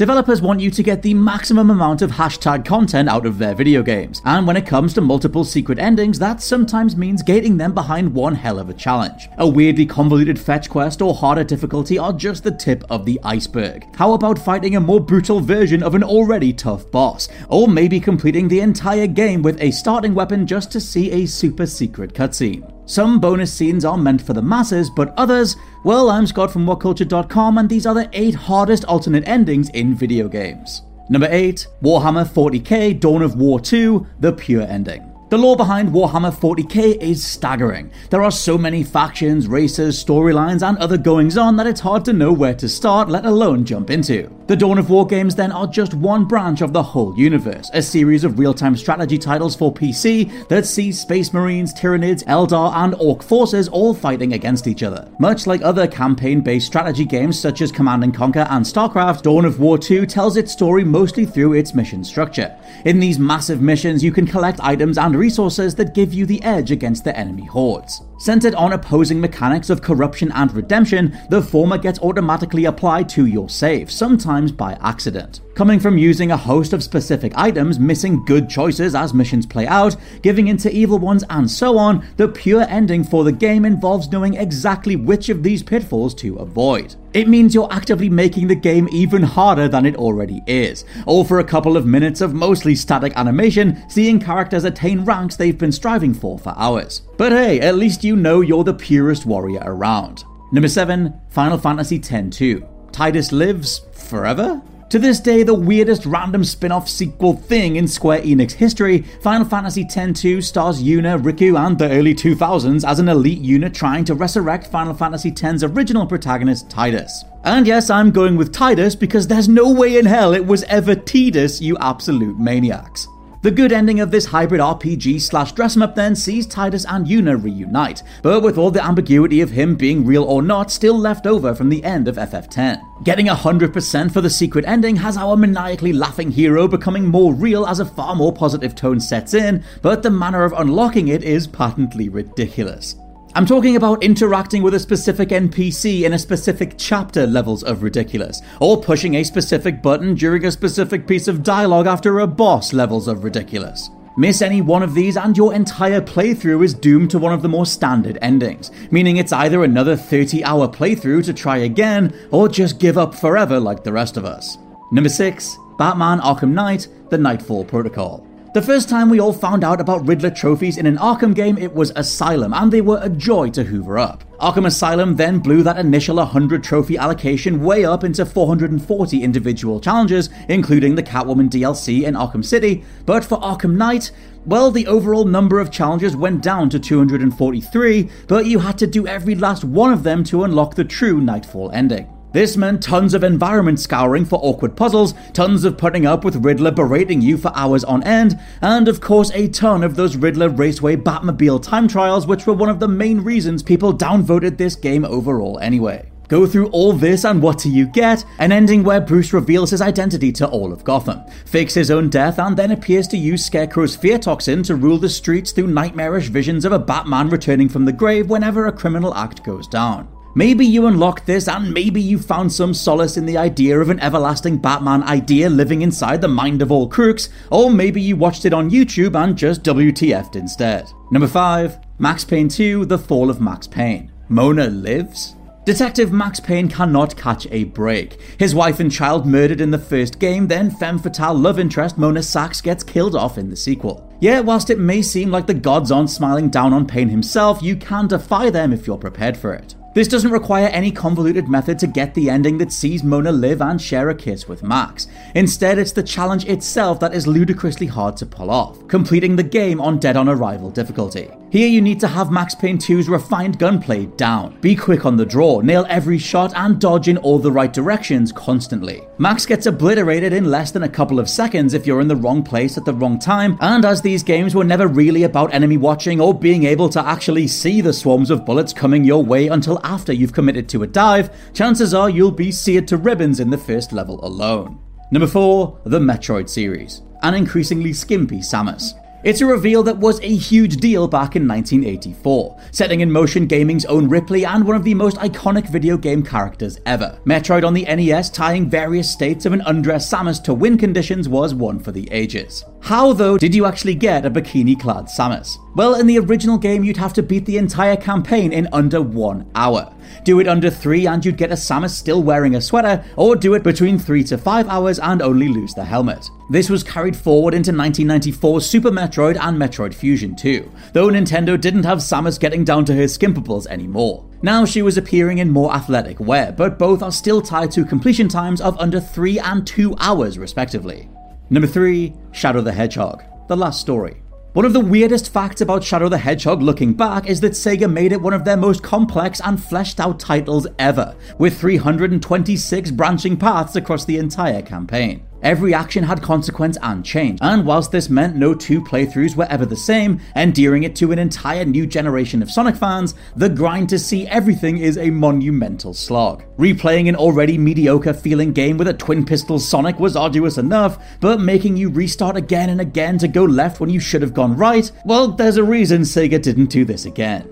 Developers want you to get the maximum amount of hashtag content out of their video games, and when it comes to multiple secret endings, that sometimes means gating them behind one hell of a challenge. A weirdly convoluted fetch quest or harder difficulty are just the tip of the iceberg. How about fighting a more brutal version of an already tough boss? Or maybe completing the entire game with a starting weapon just to see a super secret cutscene? Some bonus scenes are meant for the masses, but others, well, I'm Scott from WhatCulture.com, and these are the 8 hardest alternate endings in video games. Number 8, Warhammer 40k Dawn of War 2, the pure ending. The lore behind Warhammer 40k is staggering. There are so many factions, races, storylines, and other goings on that it's hard to know where to start, let alone jump into. The Dawn of War games then are just one branch of the whole universe, a series of real time strategy titles for PC that sees Space Marines, Tyranids, Eldar, and Ork forces all fighting against each other. Much like other campaign based strategy games such as Command and Conquer and StarCraft, Dawn of War 2 tells its story mostly through its mission structure. In these massive missions, you can collect items and resources that give you the edge against the enemy hordes. Centered on opposing mechanics of corruption and redemption, the former gets automatically applied to your save, sometimes by accident. Coming from using a host of specific items, missing good choices as missions play out, giving into evil ones, and so on, the pure ending for the game involves knowing exactly which of these pitfalls to avoid. It means you're actively making the game even harder than it already is, all for a couple of minutes of mostly static animation, seeing characters attain ranks they've been striving for for hours. But hey, at least you know you're the purest warrior around. Number 7, Final Fantasy X-2. Tidus lives forever? To this day, the weirdest random spin off sequel thing in Square Enix history, Final Fantasy X-2 stars Yuna, Rikku, and the early 2000s as an elite unit trying to resurrect Final Fantasy X's original protagonist, Titus. And yes, I'm going with Titus because there's no way in hell it was ever Tidus, you absolute maniacs. The good ending of this hybrid RPG slash dress up then sees Titus and Yuna reunite, but with all the ambiguity of him being real or not still left over from the end of FF10. Getting 100% for the secret ending has our maniacally laughing hero becoming more real as a far more positive tone sets in, but the manner of unlocking it is patently ridiculous. I'm talking about interacting with a specific NPC in a specific chapter levels of ridiculous, or pushing a specific button during a specific piece of dialogue after a boss levels of ridiculous. Miss any one of these, and your entire playthrough is doomed to one of the more standard endings, meaning it's either another 30 hour playthrough to try again, or just give up forever like the rest of us. Number 6 Batman Arkham Knight The Nightfall Protocol. The first time we all found out about Riddler trophies in an Arkham game, it was Asylum, and they were a joy to hoover up. Arkham Asylum then blew that initial 100 trophy allocation way up into 440 individual challenges, including the Catwoman DLC in Arkham City, but for Arkham Knight, well, the overall number of challenges went down to 243, but you had to do every last one of them to unlock the true Nightfall ending. This meant tons of environment scouring for awkward puzzles, tons of putting up with Riddler berating you for hours on end, and of course a ton of those Riddler Raceway Batmobile time trials, which were one of the main reasons people downvoted this game overall anyway. Go through all this, and what do you get? An ending where Bruce reveals his identity to all of Gotham, fakes his own death, and then appears to use Scarecrow's fear toxin to rule the streets through nightmarish visions of a Batman returning from the grave whenever a criminal act goes down. Maybe you unlocked this and maybe you found some solace in the idea of an everlasting Batman idea living inside the mind of all crooks, or maybe you watched it on YouTube and just WTF'd instead. Number 5. Max Payne 2 The Fall of Max Payne. Mona lives? Detective Max Payne cannot catch a break. His wife and child murdered in the first game, then femme fatale love interest Mona Sax gets killed off in the sequel. Yet, whilst it may seem like the gods aren't smiling down on Payne himself, you can defy them if you're prepared for it. This doesn't require any convoluted method to get the ending that sees Mona live and share a kiss with Max. Instead, it's the challenge itself that is ludicrously hard to pull off, completing the game on dead on arrival difficulty. Here you need to have Max Payne 2's refined gunplay down. Be quick on the draw, nail every shot, and dodge in all the right directions constantly. Max gets obliterated in less than a couple of seconds if you're in the wrong place at the wrong time, and as these games were never really about enemy watching or being able to actually see the swarms of bullets coming your way until after you've committed to a dive, chances are you'll be seared to ribbons in the first level alone. Number 4, the Metroid series. An increasingly skimpy Samus. It's a reveal that was a huge deal back in 1984, setting in motion gaming's own Ripley and one of the most iconic video game characters ever. Metroid on the NES tying various states of an undressed Samus to win conditions was one for the ages. How, though, did you actually get a bikini clad Samus? Well, in the original game, you'd have to beat the entire campaign in under one hour. Do it under three, and you'd get a Samus still wearing a sweater, or do it between three to five hours and only lose the helmet. This was carried forward into 1994's Super Metroid and Metroid Fusion 2, though Nintendo didn't have Samus getting down to her skimpables anymore. Now she was appearing in more athletic wear, but both are still tied to completion times of under 3 and 2 hours, respectively. Number 3 Shadow the Hedgehog The Last Story. One of the weirdest facts about Shadow the Hedgehog looking back is that Sega made it one of their most complex and fleshed out titles ever, with 326 branching paths across the entire campaign. Every action had consequence and change, and whilst this meant no two playthroughs were ever the same, endearing it to an entire new generation of Sonic fans, the grind to see everything is a monumental slog. Replaying an already mediocre feeling game with a twin pistol Sonic was arduous enough, but making you restart again and again to go left when you should have gone right, well, there's a reason Sega didn't do this again.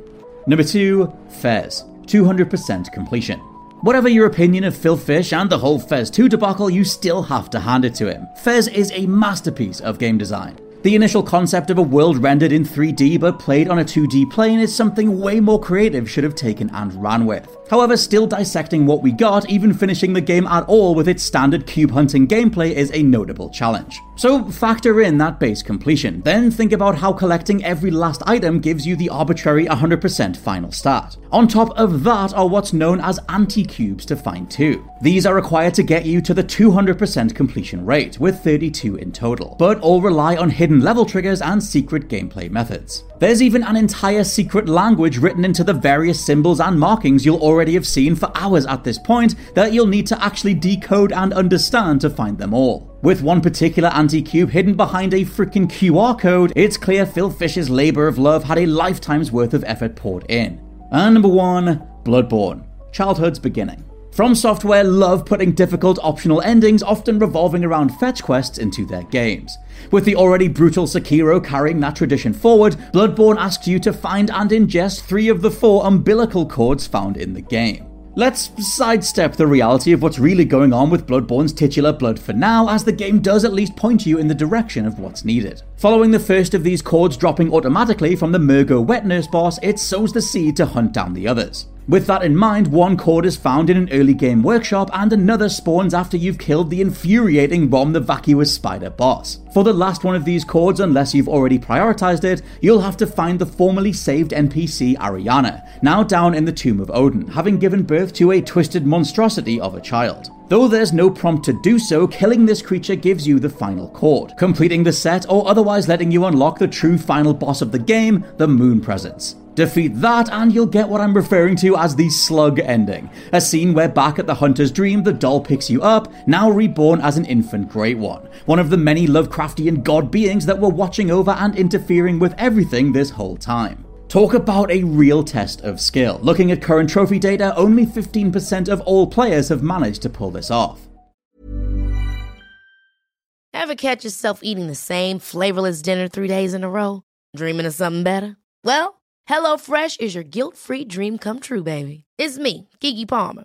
Number 2, Fez. 200% completion. Whatever your opinion of Phil Fish and the whole Fez 2 debacle, you still have to hand it to him. Fez is a masterpiece of game design. The initial concept of a world rendered in 3D but played on a 2D plane is something way more creative should have taken and ran with. However, still dissecting what we got, even finishing the game at all with its standard cube hunting gameplay is a notable challenge. So factor in that base completion, then think about how collecting every last item gives you the arbitrary 100% final stat. On top of that are what's known as anti-cubes to find too. These are required to get you to the 200% completion rate, with 32 in total, but all rely on hidden level triggers and secret gameplay methods. There's even an entire secret language written into the various symbols and markings you'll already have seen for hours at this point that you'll need to actually decode and understand to find them all. With one particular anti-cube hidden behind a freaking QR code, it's clear Phil Fish's labour of love had a lifetime's worth of effort poured in. And number one, Bloodborne, childhood's beginning. From Software love putting difficult optional endings, often revolving around fetch quests, into their games. With the already brutal Sekiro carrying that tradition forward, Bloodborne asks you to find and ingest three of the four umbilical cords found in the game. Let's sidestep the reality of what's really going on with Bloodborne's titular blood for now, as the game does at least point you in the direction of what's needed. Following the first of these cords dropping automatically from the Mergo wet nurse boss, it sows the seed to hunt down the others. With that in mind, one cord is found in an early game workshop and another spawns after you've killed the infuriating Rom the Vacuous Spider boss. For the last one of these cords, unless you've already prioritized it, you'll have to find the formerly saved NPC Arianna, now down in the Tomb of Oedon, having given birth to a twisted monstrosity of a child. Though there's no prompt to do so, killing this creature gives you the final cord, completing the set or otherwise letting you unlock the true final boss of the game, the Moon Presence. Defeat that, and you'll get what I'm referring to as the slug ending. A scene where back at the Hunter's Dream, the doll picks you up, now reborn as an infant Great One, one of the many Lovecraftian god beings that were watching over and interfering with everything this whole time. Talk about a real test of skill. Looking at current trophy data, only 15% of all players have managed to pull this off. Ever catch yourself eating the same flavorless dinner three days in a row? Dreaming of something better? Well, HelloFresh is your guilt-free dream come true, baby. It's me, Keke Palmer.